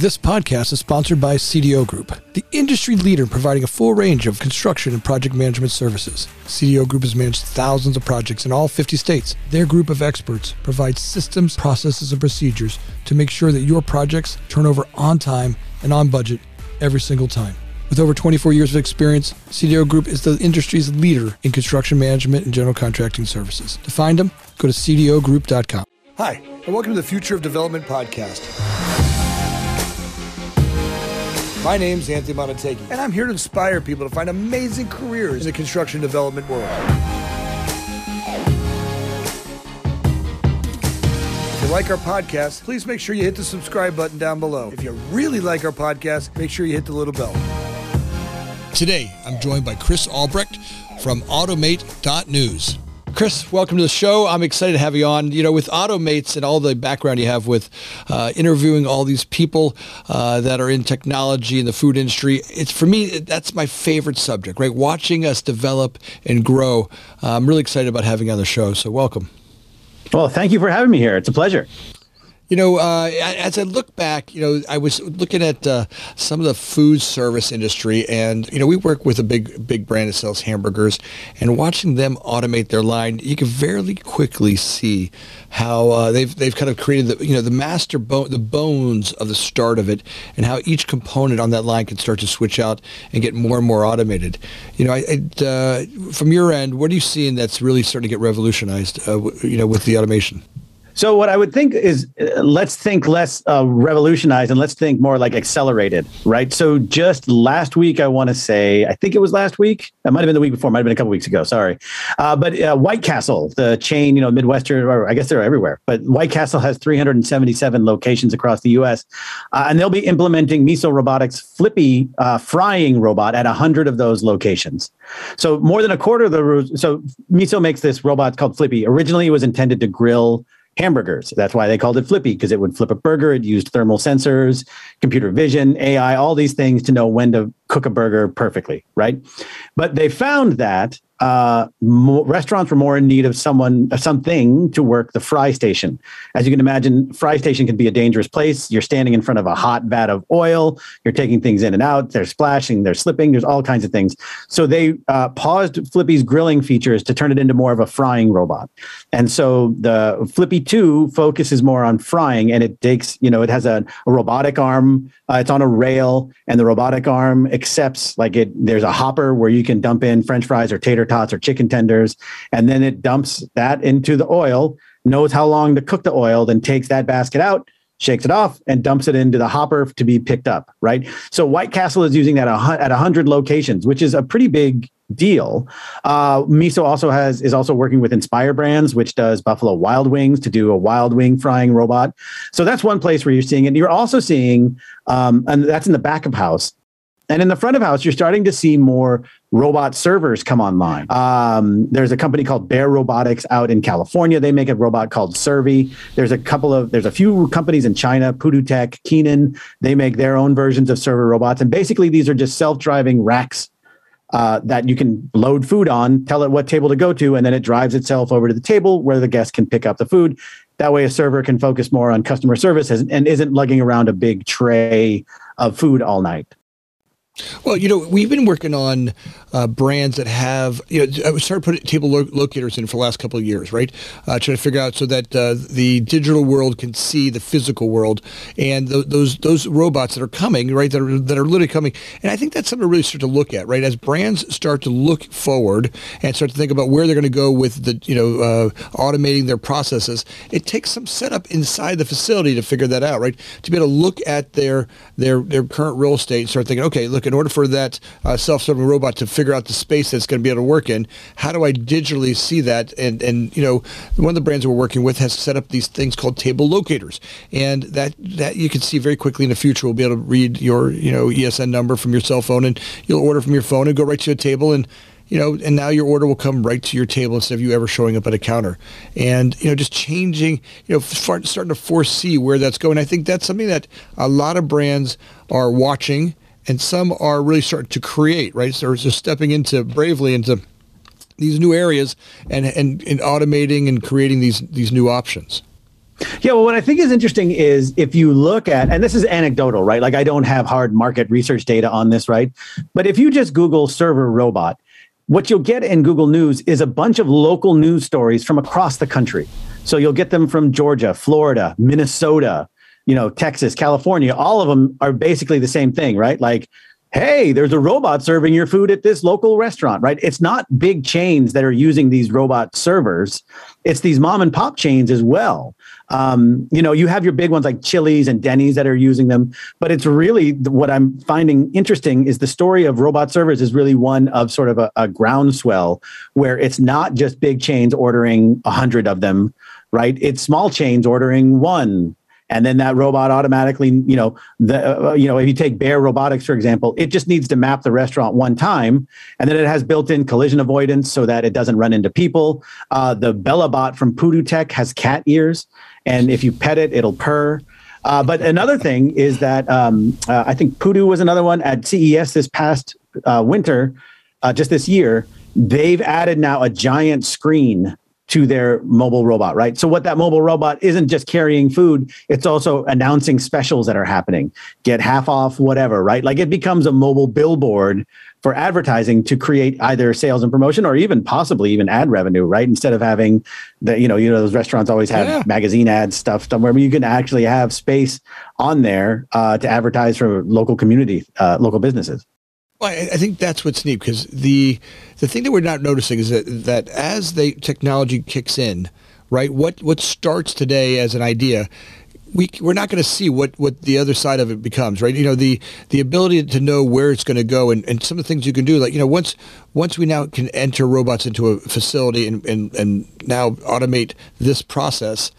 This podcast is sponsored by CDO Group, the industry leader in providing a full range of construction and project management services. CDO Group has managed thousands of projects in all 50 states. Their group of experts provides systems, processes, and procedures to make sure that your projects turn over on time and on budget every single time. With over 24 years of experience, CDO Group is the industry's leader in construction management and general contracting services. To find them, go to cdogroup.com. Hi, and welcome to the Future of Development podcast. My name's Anthony Montague, and I'm here to inspire people to find amazing careers in the construction development world. If you like our podcast, please make sure you hit the subscribe button down below. If you really like our podcast, make sure you hit the little bell. Today, I'm joined by Chris Albrecht from Ottomate.news. Chris, welcome to the show. I'm excited to have you on. You know, with Ottomate's and all the background you have with uh, interviewing all these people uh, that are in technology in the food industry, it's for me that's my favorite subject. Right, watching us develop and grow. I'm really excited about having you on the show. So welcome. Well, thank you for having me here. It's a pleasure. You know, uh, as I look back, you know, I was looking at uh, some of the food service industry, and you know, we work with a big, big brand that sells hamburgers, and watching them automate their line, you can very quickly see how uh, they've they've kind of created the you know the master bone, the bones of the start of it, and how each component on that line can start to switch out and get more and more automated. You know, I, uh, from your end, what are you seeing that's really starting to get revolutionized? Uh, you know, with the automation. So what I would think is uh, let's think less uh, revolutionized and let's think more like accelerated, right? So just last week, I want to say, I think it was last week. It might have been the week before, might have been a couple weeks ago. Sorry, uh, but uh, White Castle, the chain, you know, Midwestern, or I guess they're everywhere. But White Castle has 377 locations across the U.S., uh, and they'll be implementing Miso Robotics Flippy uh, frying robot at 100 of those locations. So more than a quarter of the so Miso makes this robot called Flippy. Originally, it was intended to grill hamburgers. That's why they called it Flippy because it would flip a burger. It used thermal sensors, computer vision, AI, all these things to know when to cook a burger perfectly, right? But they found that uh, more, restaurants were more in need of someone, something to work the fry station. As you can imagine, fry station can be a dangerous place. You're standing in front of a hot vat of oil. You're taking things in and out. They're splashing. They're slipping. There's all kinds of things. So they uh, paused Flippy's grilling features to turn it into more of a frying robot. And so the Flippy Two focuses more on frying, and it takes, you know, it has a, a robotic arm. Uh, it's on a rail, and the robotic arm accepts like it. There's a hopper where you can dump in French fries or tater tots or chicken tenders, and then it dumps that into the oil, knows how long to cook the oil, then takes that basket out, shakes it off, and dumps it into the hopper to be picked up. Right. So White Castle is using that at hundred locations, which is a pretty big deal. Uh, Miso also has is also working with Inspire Brands, which does Buffalo Wild Wings to do a wild wing frying robot. So that's one place where you're seeing it. You're also seeing, um, and that's in the back of house. And in the front of house, you're starting to see more robot servers come online. Um, there's a company called Bear Robotics out in California. They make a robot called Servi. There's a couple of there's a few companies in China, Pudu Tech, Keenon. They make their own versions of server robots, and basically these are just self-driving racks uh, that you can load food on, tell it what table to go to, and then it drives itself over to the table where the guest can pick up the food. That way, a server can focus more on customer service and isn't lugging around a big tray of food all night. Well, you know, we've been working on uh, brands that have, you know, started putting table lo- locators in for the last couple of years, right? Uh, trying to figure out so that uh, the digital world can see the physical world and th- those those robots that are coming, right? That are that are literally coming, and I think that's something to really start to look at, right? As brands start to look forward and start to think about where they're going to go with the, you know, uh, automating their processes, it takes some setup inside the facility to figure that out, right? To be able to look at their their their current real estate and start thinking, okay, look, in order for that uh, self-serving robot to figure out the space that's going to be able to work in. How do I digitally see that? And and you know, one of the brands we're working with has set up these things called table locators, and that that you can see very quickly in the future. We'll be able to read your you know ESN number from your cell phone, and you'll order from your phone and go right to a table and you know, and now your order will come right to your table instead of you ever showing up at a counter. And, you know, just changing, you know, starting to foresee where that's going. I think that's something that a lot of brands are watching and some are really starting to create, right? So they're just stepping into bravely into these new areas and, and, and automating and creating these these new options. Yeah, well, what I think is interesting is if you look at, and this is anecdotal, right? Like I don't have hard market research data on this, right? But if you just Google server robot, what you'll get in Google News is a bunch of local news stories from across the country. So you'll get them from Georgia, Florida, Minnesota, you know, Texas, California. All of them are basically the same thing, right? Like hey, there's a robot serving your food at this local restaurant, right? It's not big chains that are using these robot servers. It's these mom and pop chains as well. Um, you know, you have your big ones like Chili's and Denny's that are using them, but it's really what I'm finding interesting is the story of robot servers is really one of sort of a, a groundswell where it's not just big chains ordering a hundred of them, right? It's small chains ordering one, and then that robot automatically you know the uh, you know if you take bear robotics for example it just needs to map the restaurant one time and then it has built-in collision avoidance so that it doesn't run into people uh, the bellabot from Pudu Tech has cat ears and if you pet it it'll purr uh, but another thing is that um, uh, I think Pudu was another one at CES this past uh, winter, uh, just this year. They've added now a giant screen to their mobile robot, right? So what that mobile robot isn't just carrying food, it's also announcing specials that are happening. Get half off whatever, right? Like it becomes a mobile billboard for advertising to create either sales and promotion or even possibly even ad revenue, right? Instead of having the, you know, you know, those restaurants always have yeah. magazine ads stuff somewhere where you can actually have space on there uh, to advertise for local community, uh, local businesses. Well, I think that's what's neat because the the thing that we're not noticing is that that as the technology kicks in, right? What what starts today as an idea, we we're not going to see what what the other side of it becomes, right? You know, the the ability to know where it's going to go and, and some of the things you can do, like you know, once once we now can enter robots into a facility and and, and now automate this process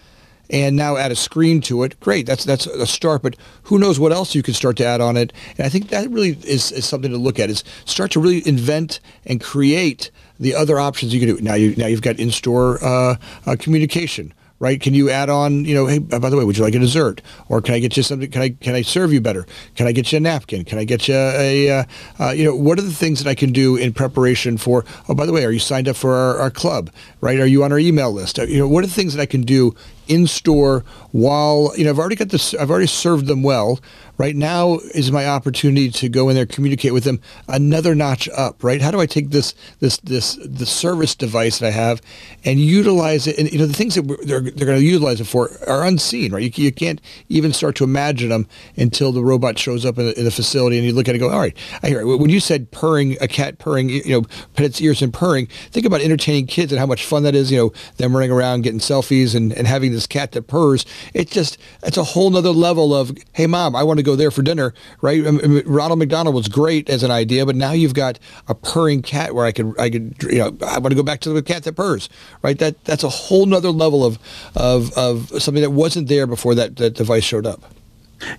and now add a screen to it. Great, that's that's a start. But who knows what else you can start to add on it? And I think that really is, is something to look at. Is start to really invent and create the other options you can do. Now you now you've got in-store uh, uh, communication right? Can you add on, you know, hey, by the way, would you like a dessert? Or can I get you something? Can I can I serve you better? Can I get you a napkin? Can I get you a, a uh, uh, you know, what are the things that I can do in preparation for? Oh, by the way, are you signed up for our, our club? Right? Are you on our email list? You know, what are the things that I can do in store while you know I've already got this I've already served them well right now is my opportunity to go in there communicate with them another notch up right how do I take this this this the service device that I have and utilize it and you know the things that they're, they're going to utilize it for are unseen right you, you can't even start to imagine them until the robot shows up in the, in the facility and you look at it and go all right I hear it. when you said purring a cat purring you know pet its ears and purring think about entertaining kids and how much fun that is you know them running around getting selfies and, and having this cat that purrs. It's just it's a whole nother level of hey mom, I want to go there for dinner, right? Um, um, Ronald McDonald was great as an idea, but now you've got a purring cat where I could I could you know I want to go back to the cat that purrs, right? That that's a whole nother level of of of something that wasn't there before that that device showed up.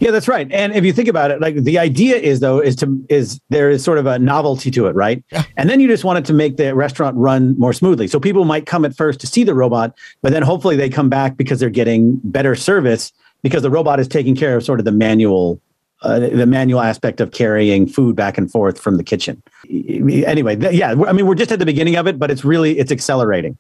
Yeah, that's right. And if you think about it, like the idea is though is to is there is sort of a novelty to it, right? Yeah. And then you just want it to make the restaurant run more smoothly. So people might come at first to see the robot, but then hopefully they come back because they're getting better service because the robot is taking care of sort of the manual uh, the manual aspect of carrying food back and forth from the kitchen. Anyway, th- yeah, I mean we're just at the beginning of it, but it's really it's accelerating.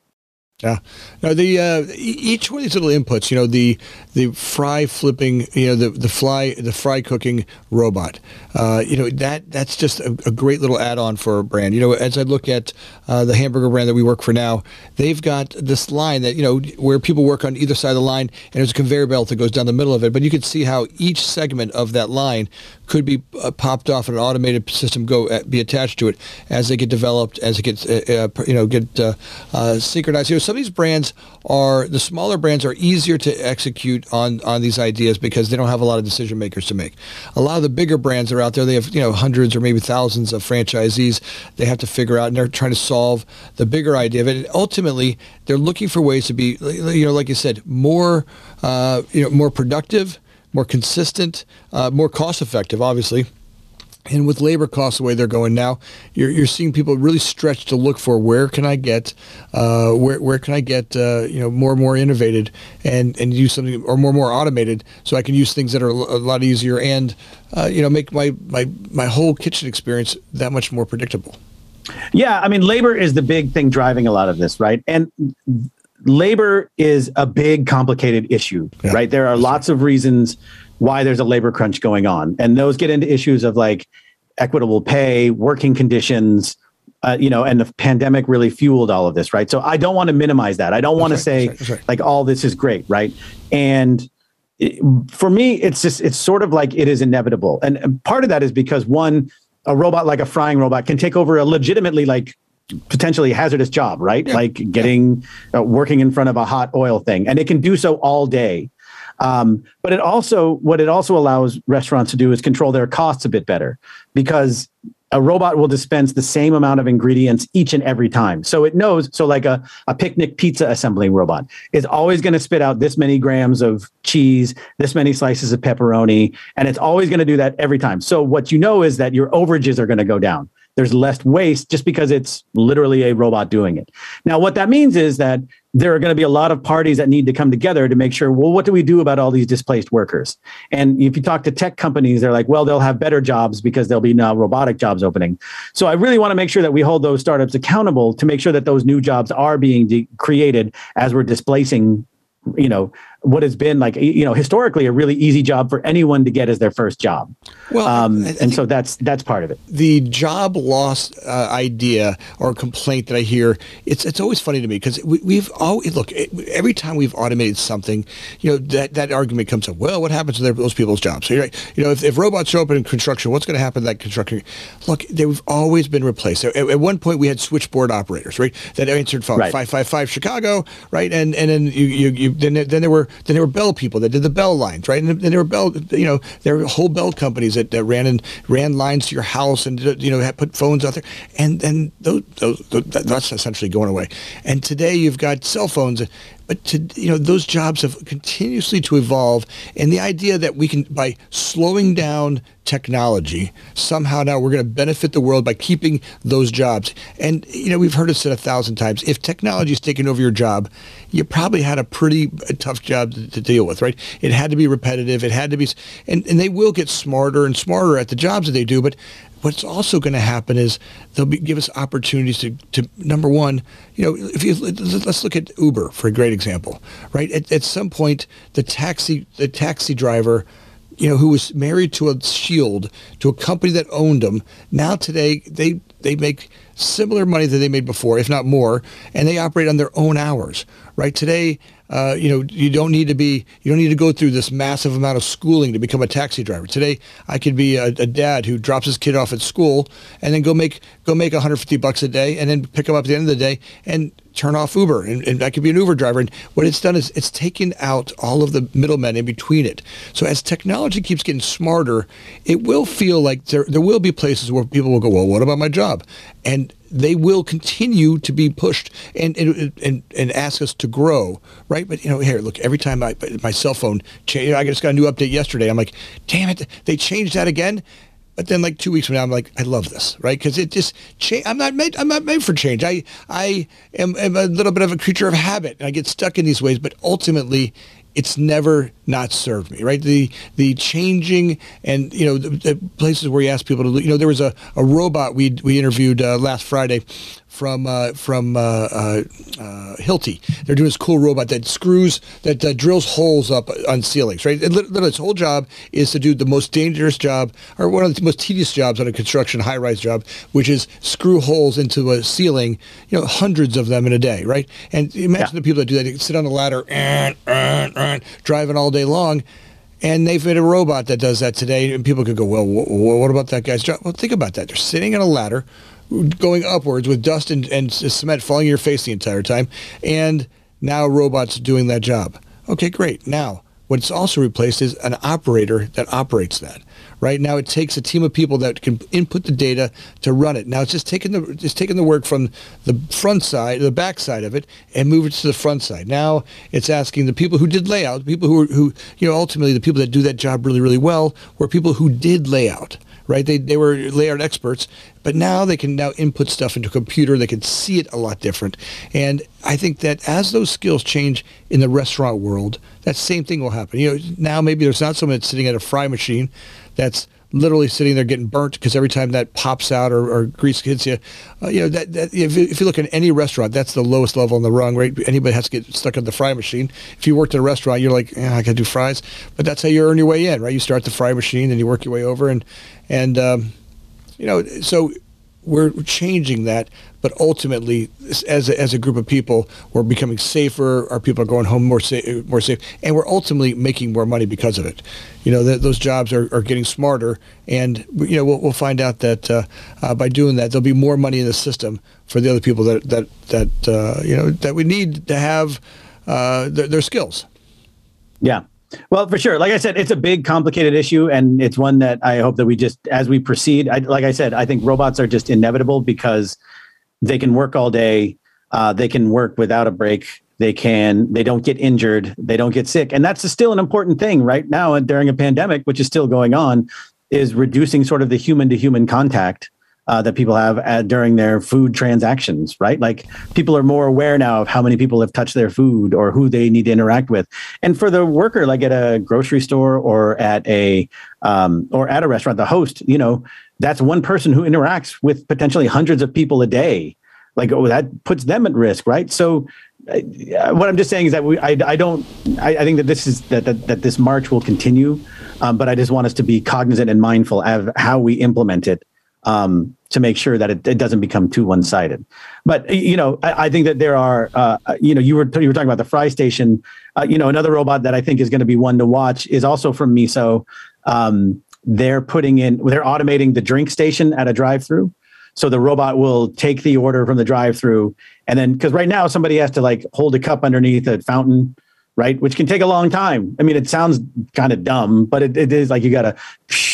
Yeah. Now the uh, each one of these little inputs, you know, the the fry flipping, you know, the the fly the fry cooking robot, uh, you know, that that's just a, a, great little add-on for a brand. You know, as I look at uh, the hamburger brand that we work for now, they've got this line that you know where people work on either side of the line, and there's a conveyor belt that goes down the middle of it. But you can see how each segment of that line could be uh, popped off and an automated system go uh, be attached to it as they get developed, as it gets uh, uh, you know get synchronized. You know, some of these brands are the smaller brands are easier to execute on on these ideas because they don't have a lot of decision makers to make. A lot of the bigger brands are out there, they have you know hundreds or maybe thousands of franchisees. They have to figure out and they're trying to solve the bigger idea of it. And ultimately, they're looking for ways to be you know like you said more uh, you know more productive, more consistent, uh, more cost effective, obviously and with labor costs the way they're going now, you're, you're seeing people really stretch to look for where can I get, uh, where, where can I get, uh, you know, more and more innovated and, and use something or more and more automated so I can use things that are a lot easier and, uh, you know, make my, my, my whole kitchen experience that much more predictable. Yeah. I mean, labor is the big thing driving a lot of this, right? And labor is a big, complicated issue, yeah. right? There are lots of reasons why there's a labor crunch going on, and those get into issues of like equitable pay, working conditions. Uh, you know, and the pandemic really fueled all of this, right? So I don't want to minimize that. I don't want to say right, right. like all this is great, right? And it, for me, it's just it's sort of like it is inevitable, and part of that is because one, a robot like a frying robot can take over a legitimately like potentially hazardous job, right? Yeah. Like getting uh, working in front of a hot oil thing, and it can do so all day. Um, but it also what it also allows restaurants to do is control their costs a bit better because a robot will dispense the same amount of ingredients each and every time. So it knows, so like a, a picnic pizza assembling robot is always going to spit out this many grams of cheese, this many slices of pepperoni, and it's always going to do that every time. So what you know is that your overages are going to go down there's less waste just because it's literally a robot doing it. Now, what that means is that there are going to be a lot of parties that need to come together to make sure, well, what do we do about all these displaced workers? And if you talk to tech companies, they're like, well, they'll have better jobs because there'll be now robotic jobs opening. So I really want to make sure that we hold those startups accountable to make sure that those new jobs are being de- created as we're displacing you know what has been like you know historically a really easy job for anyone to get as their first job. Well um, and so that's that's part of it. the job loss uh, idea or complaint that i hear it's it's always funny to me because we, have always look every time we've automated something you know that that argument comes up well what happens to their, those people's jobs? So right, you know if, if robots show up in construction what's going to happen to that construction? Look they've always been replaced. At, at, one point we had switchboard operators right that answered phone right. 555 chicago right? And and then you, you, you then, then there were then there were bell people that did the bell lines, right? And then there were bell, you know, there were whole bell companies that, that ran and ran lines to your house and you know had put phones out there, and then those, those, that's essentially going away. And today you've got cell phones but to, you know those jobs have continuously to evolve and the idea that we can by slowing down technology somehow now we're going to benefit the world by keeping those jobs. And you know we've heard it said a thousand times if technology is taking over your job you probably had a pretty uh, tough job to, to, deal with right? It had to be repetitive it had to be and, and they will get smarter and smarter at the jobs that they do but what's also going to happen is they'll be, give us opportunities to, to number one, you know, if you let's look at Uber for a great example, right? At, at some point, the taxi the taxi driver you know, who was married to a shield, to a company that owned them. Now today, they they make similar money that they made before, if not more, and they operate on their own hours. Right today, uh, you know, you don't need to be, you don't need to go through this massive amount of schooling to become a taxi driver. Today, I could be a, a dad who drops his kid off at school and then go make go make 150 bucks a day and then pick him up at the end of the day and turn off Uber. And, and I could be an Uber driver. And what it's done is it's taken out all of the middlemen in between it. So as technology keeps getting smarter, it will feel like there there will be places where people will go, well, what about my job? And they will continue to be pushed and, and and and ask us to grow, right? But you know, here, look, every time I my cell phone change, I just got a new update yesterday. I'm like, damn it, they changed that again. But then, like two weeks from now, I'm like, I love this, right? Because it just change. I'm not made. I'm not made for change. I I am, am a little bit of a creature of habit, and I get stuck in these ways. But ultimately, it's never not served me, right? The the changing and you know the, the places where you ask people to, you know, there was a, a robot we we interviewed uh, last Friday from uh, from uh, uh, uh, Hilti. They're doing this cool robot that screws that uh, drills holes up on ceilings, right? And literally, its whole job is to do the most dangerous job or one of the most tedious jobs on a construction high-rise job, which is screw holes into a ceiling. You know, hundreds of them in a day, right? And imagine yeah. the people that do that. They sit on the ladder and, driving all day long. And they've made a robot that does that today. And people could go, well, what about that guy's job? Well, think about that. They're sitting on a ladder going upwards with dust and, and cement falling in your face the entire time. And now robots doing that job. Okay, great. Now, what's also replaced is an operator that operates that. Right now, it takes a team of people that can input the data to run it. Now, it's just taking the just taking the work from the front side, the back side of it, and move it to the front side. Now, it's asking the people who did layout, the people who who you know ultimately the people that do that job really really well, were people who did layout right? They, they were layout experts, but now they can now input stuff into a computer. They can see it a lot different. And I think that as those skills change in the restaurant world, that same thing will happen. You know, now maybe there's not someone that's sitting at a fry machine that's literally sitting there getting burnt because every time that pops out or, or grease hits you, uh, you know that, that if, you, if you look at any restaurant, that's the lowest level on the rung, right? Anybody has to get stuck in the fry machine. If you worked at a restaurant, you're like, I got to do fries, but that's how you earn your way in, right? You start the fry machine and you work your way over, and and um, you know so we're changing that, but ultimately, as a, as a group of people, we're becoming safer. Our people are going home more safe, more safe, and we're ultimately making more money because of it. You know, those jobs are, are getting smarter, and you know we'll, we'll find out that uh, uh, by doing that, there'll be more money in the system for the other people that that that uh, you know that we need to have uh, their, their skills. Yeah. Well, for sure. Like I said, it's a big, complicated issue, and it's one that I hope that we just, as we proceed, I, like I said, I think robots are just inevitable because they can work all day, uh, they can work without a break, they can, they don't get injured, they don't get sick, and that's still an important thing right now during a pandemic, which is still going on, is reducing sort of the human to human contact uh, that people have at, during their food transactions, right? Like people are more aware now of how many people have touched their food or who they need to interact with. And for the worker, like at a grocery store or at a um, or at a restaurant, the host, you know, that's one person who interacts with potentially hundreds of people a day. Like oh, that puts them at risk, right? So uh, what I'm just saying is that we, I, I don't, I, I, think that this is that, that, that this march will continue, um, but I just want us to be cognizant and mindful of how we implement it um, to make sure that it, it doesn't become too one sided. But you know, I, I think that there are, uh, you know, you were you were talking about the fry station. Uh, you know, another robot that I think is going to be one to watch is also from Miso. Um, they're putting in, they're automating the drink station at a drive-through. So the robot will take the order from the drive-through, and then because right now somebody has to like hold a cup underneath a fountain right? Which can take a long time. I mean, it sounds kind of dumb, but it, it is like you got to,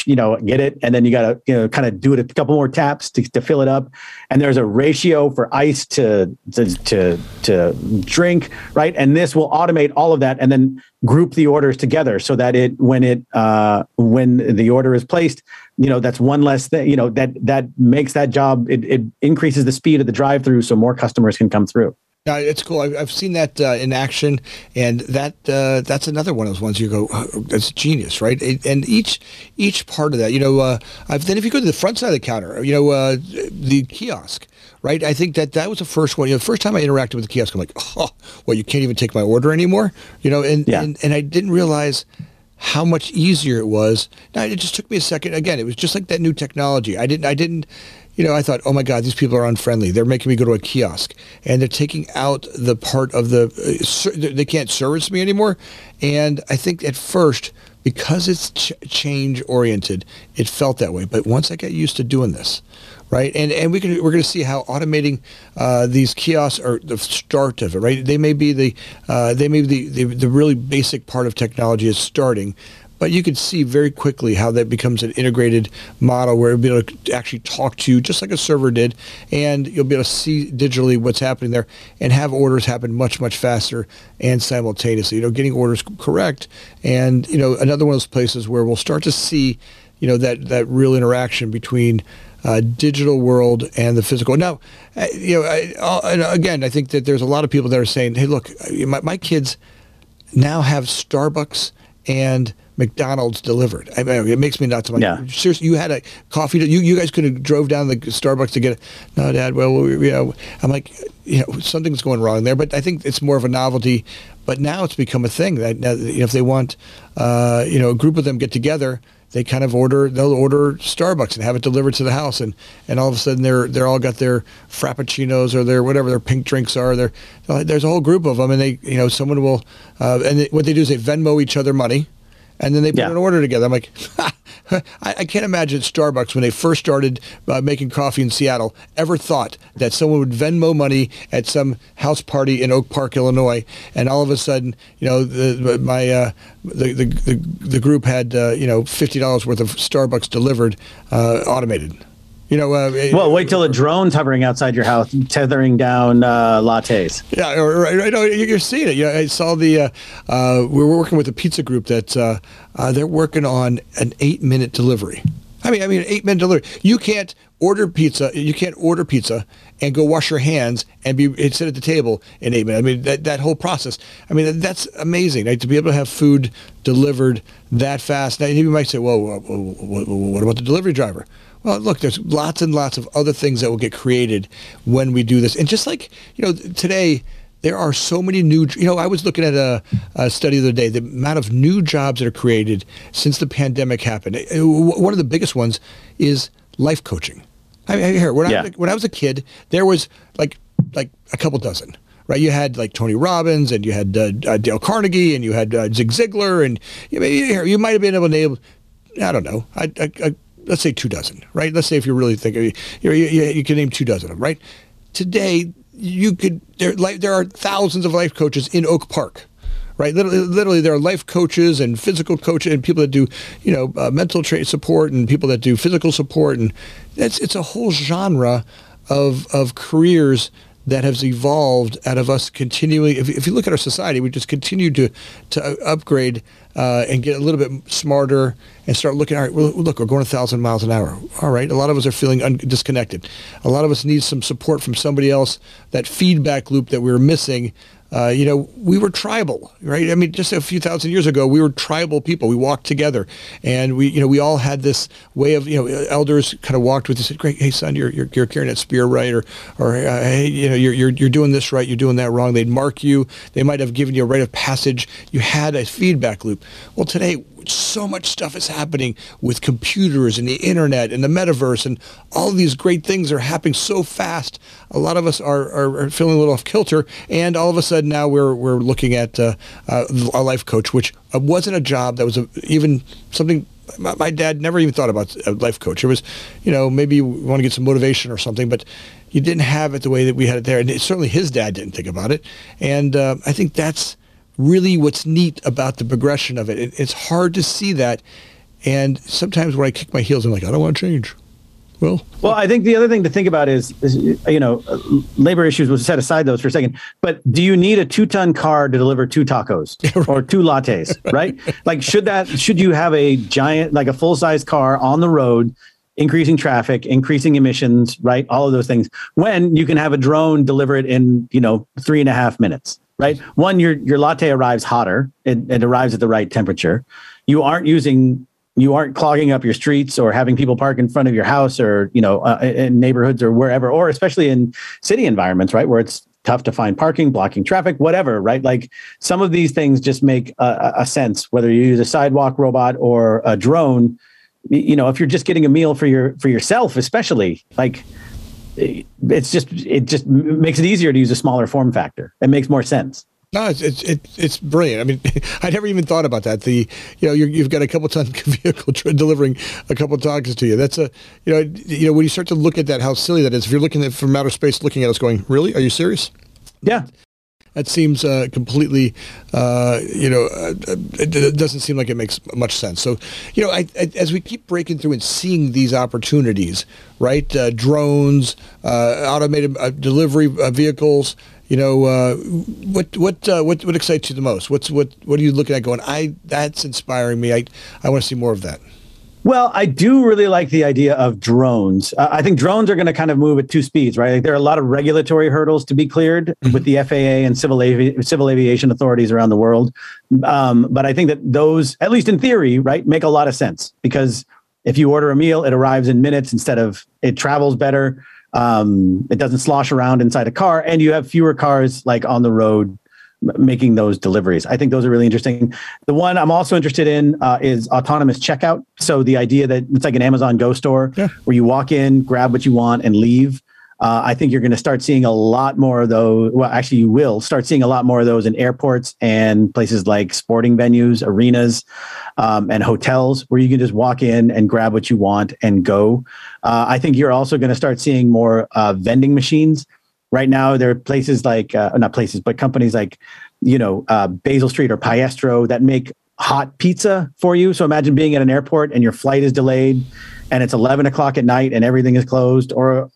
you know, get it. And then you got to, you know, kind of do it a couple more taps to, to fill it up. And there's a ratio for ice to, to, to, to drink, right? And this will automate all of that and then group the orders together so that it, when it, uh, when the order is placed, you know, that's one less thing, you know, that, that makes that job, it, it increases the speed of the drive through so more customers can come through. No, it's cool. I've seen that uh, in action, and that uh, that's another one of those ones you go, oh, that's genius, right? And each each part of that, you know, uh, then if you go to the front side of the counter, you know, uh, the kiosk, right? I think that that was the first one. You know, the first time I interacted with the kiosk, I'm like, oh, well, you can't even take my order anymore, you know, and yeah. and, and I didn't realize how much easier it was. Now it just took me a second. Again, it was just like that new technology. I didn't I didn't you know, I thought, oh my God, these people are unfriendly. They're making me go to a kiosk, and they're taking out the part of the. Uh, they can't service me anymore, and I think at first because it's ch- change oriented, it felt that way. But once I got used to doing this, right, and and we can we're going to see how automating uh, these kiosks are the start of it, right? They may be the uh, they may be the, the the really basic part of technology is starting, but you could see very quickly how that becomes an integrated model where you'll be able to actually talk to you just like a server did, and you'll be able to see digitally what's happening there and have orders happen much, much faster and simultaneously. You know, getting orders correct. And, you know, another one of those places where we'll start to see, you know, that, that real interaction between uh, digital world and the physical. Now, uh, you know, I, uh, again, I think that there's a lot of people that are saying, "Hey, look, my, my kids now have Starbucks and McDonald's delivered. I mean, it makes me nuts. I'm like, yeah. seriously, you had a coffee. You you guys could have drove down the Starbucks to get it. No, Dad. Well, we, you know, I'm like, you know, something's going wrong there. But I think it's more of a novelty. But now it's become a thing that you know, if they want, uh, you know, a group of them get together, they kind of order they'll order Starbucks and have it delivered to the house and and all of a sudden they're they're all got their frappuccinos or their whatever their pink drinks are there there's a whole group of them and they you know someone will uh, and they, what they do is they Venmo each other money and then they put yeah. an order together. I'm like, I, I, can't imagine Starbucks when they first started uh, making coffee in Seattle ever thought that someone would Venmo money at some house party in Oak Park, Illinois, and all of a sudden, you know, the, my uh, the, the, the the group had uh, you know fifty dollars worth of Starbucks delivered uh, automated. You know, uh, well, wait till a drone's hovering outside your house, tethering down uh, lattes. Yeah, right. right you're seeing it. Yeah, I saw the. Uh, uh, we were working with a pizza group that uh, uh, they're working on an eight-minute delivery. I mean, I mean, eight minute delivery. You can't order pizza. You can't order pizza and go wash your hands and be and sit at the table in eight minutes. I mean, that, that whole process. I mean, that's amazing. Like, to be able to have food delivered that fast. Now, you might say, well, what about the delivery driver? Well, look, there's lots and lots of other things that will get created when we do this. And just like, you know, today, there are so many new, you know, I was looking at a, a, study the other day, the amount of new jobs that are created since the pandemic happened. One of the biggest ones is life coaching. I mean, here, when, yeah. I, when I was a kid, there was like, like a couple dozen right? You had like Tony Robbins and you had uh, uh, Dale Carnegie and you had uh, Zig Ziglar and you, you might have been able to name, I don't know, I, I, let's say two dozen, right? Let's say if you really think, you, you, you can name two dozen of them, right? Today, you could there like there are thousands of life coaches in Oak Park right? Literally, literally, there are life coaches and physical coaches and people that do, you know, uh, mental tra- support and people that do physical support, and it's it's a whole genre of of careers that has evolved out of us continuing. If, if you look at our society, we just continue to to upgrade uh, and get a little bit smarter and start looking. All right, look, we're going a thousand miles an hour. All right, a lot of us are feeling un- disconnected. A lot of us need some support from somebody else. That feedback loop that we're missing uh, you know, we were tribal, right? I mean, just a few thousand years ago, we were tribal people. We walked together, and we, you know, we all had this way of, you know, elders kind of walked with us. Said, "Great, hey son, you're, you're, you're carrying that spear right, or, or uh, hey, you know, you're, you're you're doing this right, you're doing that wrong." They'd mark you. They might have given you a rite of passage. You had a feedback loop. Well, today so much stuff is happening with computers and the internet and the metaverse and all these great things are happening so fast. A lot of us are, are, are feeling a little off kilter, and all of a sudden now we're we're looking at uh, uh, a life coach, which uh, wasn't a job that was a, even something my, dad never even thought about a life coach. It was, you know, maybe you want to get some motivation or something, but you didn't have it the way that we had it there. And it, certainly his dad didn't think about it. And uh, I think that's really what's neat about the progression of it. it. It's hard to see that. And sometimes when I kick my heels, I'm like, I don't want to change. Well, well, I think the other thing to think about is, is you know, uh, labor issues. We'll set aside those for a second. But do you need a two-ton car to deliver two tacos or two lattes? Right? like, should that should you have a giant, like a full-size car on the road, increasing traffic, increasing emissions, right? All of those things. When you can have a drone deliver it in, you know, three and a half minutes right? One, your your latte arrives hotter. It, it arrives at the right temperature. You aren't using you aren't clogging up your streets or having people park in front of your house or you know uh, in neighborhoods or wherever or especially in city environments right where it's tough to find parking blocking traffic whatever right like some of these things just make a, a sense whether you use a sidewalk robot or a drone you know if you're just getting a meal for your for yourself especially like it's just it just makes it easier to use a smaller form factor. It makes more sense. No, it's it's it's, brilliant. I mean, I never even thought about that. The you know you have got a couple ton vehicle delivering a couple tacos to you. That's a you know you know when you start to look at that, how silly that is. If you're looking at from outer space, looking at us, going, really? Are you serious? Yeah, that seems uh, completely, uh, you know, uh, it, it, doesn't seem like it makes much sense. So, you know, I, I, as we keep breaking through and seeing these opportunities, right? Uh, drones, uh, automated uh, delivery vehicles. You know, what what what what excites you the most? What's what what are you looking at? Going, I that's inspiring me. I I want to see more of that. Well, I do really like the idea of drones. Uh, I think drones are going to kind of move at two speeds, right? Like there are a lot of regulatory hurdles to be cleared mm-hmm. with the FAA and civil, avi- civil aviation authorities around the world. Um, but I think that those, at least in theory, right, make a lot of sense because if you order a meal, it arrives in minutes instead of it travels better. Um, it doesn't slosh around inside a car, and you have fewer cars like on the road making those deliveries. I think those are really interesting. The one I'm also interested in uh, is autonomous checkout. So the idea that it's like an Amazon Go store yeah. where you walk in, grab what you want, and leave. Uh, I think you're going to start seeing a lot more of those. Well, actually, you will start seeing a lot more of those in airports and places like sporting venues, arenas, um, and hotels where you can just walk in and grab what you want and go. Uh, I think you're also going to start seeing more uh, vending machines Right now, there are places like uh, not places, but companies like you know uh, Basil Street or Piestro that make hot pizza for you. So imagine being at an airport and your flight is delayed, and it's eleven o'clock at night and everything is closed, or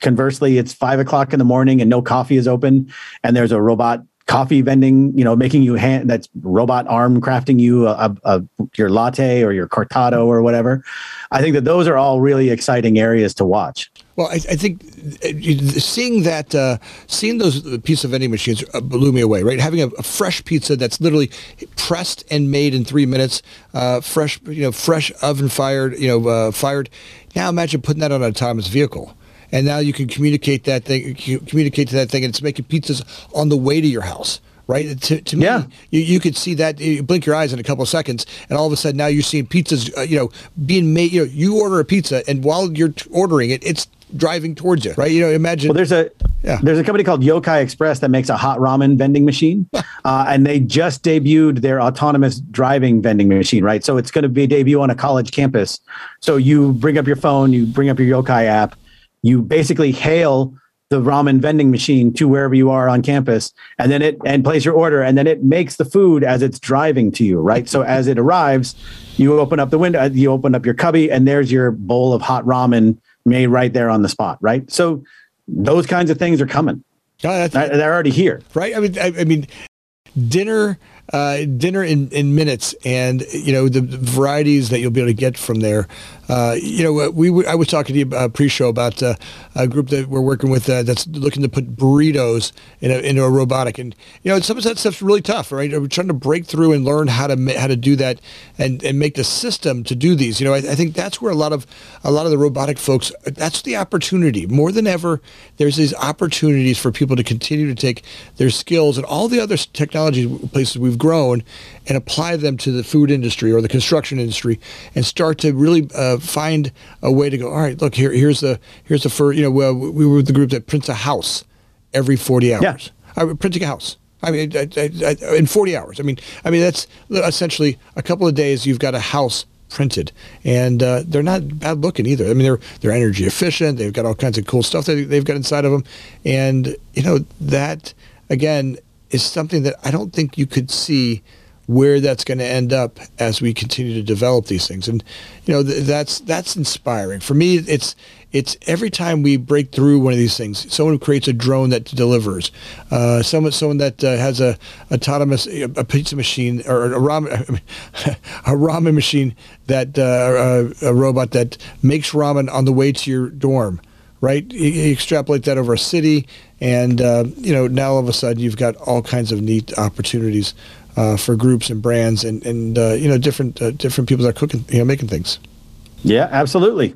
conversely, it's five o'clock in the morning and no coffee is open, and there's a robot coffee vending, you know, making you hand that's robot arm crafting you a, a, a, your latte or your cortado or whatever. I think that those are all really exciting areas to watch. Well, I, I think uh, seeing that, uh, seeing those pizza vending machines uh, blew me away. Right, having a, a, fresh pizza that's literally pressed and made in three minutes, uh, fresh, you know, fresh oven fired, you know, uh, fired. Now imagine putting that on an autonomous vehicle and now you can communicate that thing, communicate to that thing, and it's making pizzas on the way to your house right? To, to me, yeah. you, you could see that. You blink your eyes in a couple of seconds, and all of a sudden now you're seeing pizzas, uh, you know, being made. You know, you order a pizza, and while you're t- ordering it, it's driving towards you, right? You know, imagine. Well, there's a yeah. there's a company called Yokai Express that makes a hot ramen vending machine, uh, and they just debuted their autonomous driving vending machine, right? So it's going to be a debut on a college campus. So you bring up your phone, you bring up your Yokai app you basically hail the ramen vending machine to wherever you are on campus and then it and place your order and then it makes the food as it's driving to you right so as it arrives you open up the window you open up your cubby and there's your bowl of hot ramen made right there on the spot right? So those kinds of things are coming. Oh, they're already here. Right? I mean I, I mean dinner uh, dinner in, in minutes and you know the varieties that you'll be able to get from there uh, you know, we I was talking to you uh, pre-show about uh, a group that we're working with uh, that's looking to put burritos in a, into a robotic, and you know, some of that stuff's really tough, right? We're trying to break through and learn how to how to do that and, and make the system to do these. You know, I, I think that's where a lot of a lot of the robotic folks. That's the opportunity more than ever. There's these opportunities for people to continue to take their skills and all the other technology places we've grown and apply them to the food industry or the construction industry and start to really uh, find a way to go. All right, look here. Here's the here's the first. You know, we were the group that prints a house every 40 hours. Yeah. I printing a house. I mean, I, I, I, in 40 hours. I mean, I mean that's essentially a couple of days. You've got a house printed, and uh, they're not bad looking either. I mean, they're they're energy efficient. They've got all kinds of cool stuff that they've got inside of them, and you know that again is something that I don't think you could see where that's going to end up as we continue to develop these things. And you know th- that's that's inspiring for me. It's it's every time we break through one of these things, someone who creates a drone that delivers, uh, someone someone that uh, has a autonomous a pizza machine or a ramen a ramen machine that uh, a, a robot that makes ramen on the way to your dorm right? You, extrapolate that over a city, and uh, you know now all of a sudden you've got all kinds of neat opportunities uh, for groups and brands and and uh, you know different uh, different people that are cooking you know making things. Yeah, absolutely.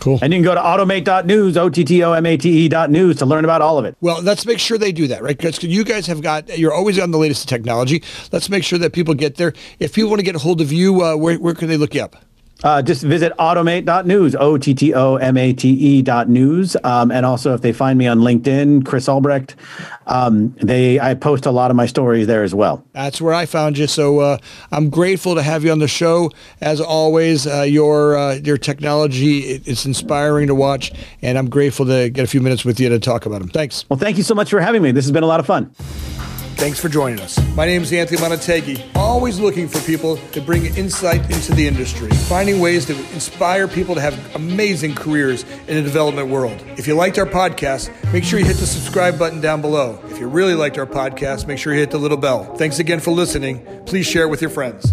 Cool. And you can go to ottomate.news, O-T-T-O-M-A-T-E dot news to learn about all of it. Well, let's make sure they do that, right? Because you guys have got, you're always on the latest technology. Let's make sure that people get there. If people want to get a hold of you, uh, where, where can they look you up? Uh, just visit ottomate.news, O T T O M A T E dot news. Um, and also, if they find me on LinkedIn, Chris Albrecht, um, they I post a lot of my stories there as well. That's where I found you. So uh, I'm grateful to have you on the show. As always, uh, your uh, your technology it's inspiring to watch, and I'm grateful to get a few minutes with you to talk about them. Thanks. Well, thank you so much for having me. This has been a lot of fun. Thanks for joining us. My name is Anthony Montague, always looking for people to bring insight into the industry, finding ways to inspire people to have amazing careers in the development world. If you liked our podcast, make sure you hit the subscribe button down below. If you really liked our podcast, make sure you hit the little bell. Thanks again for listening. Please share it with your friends.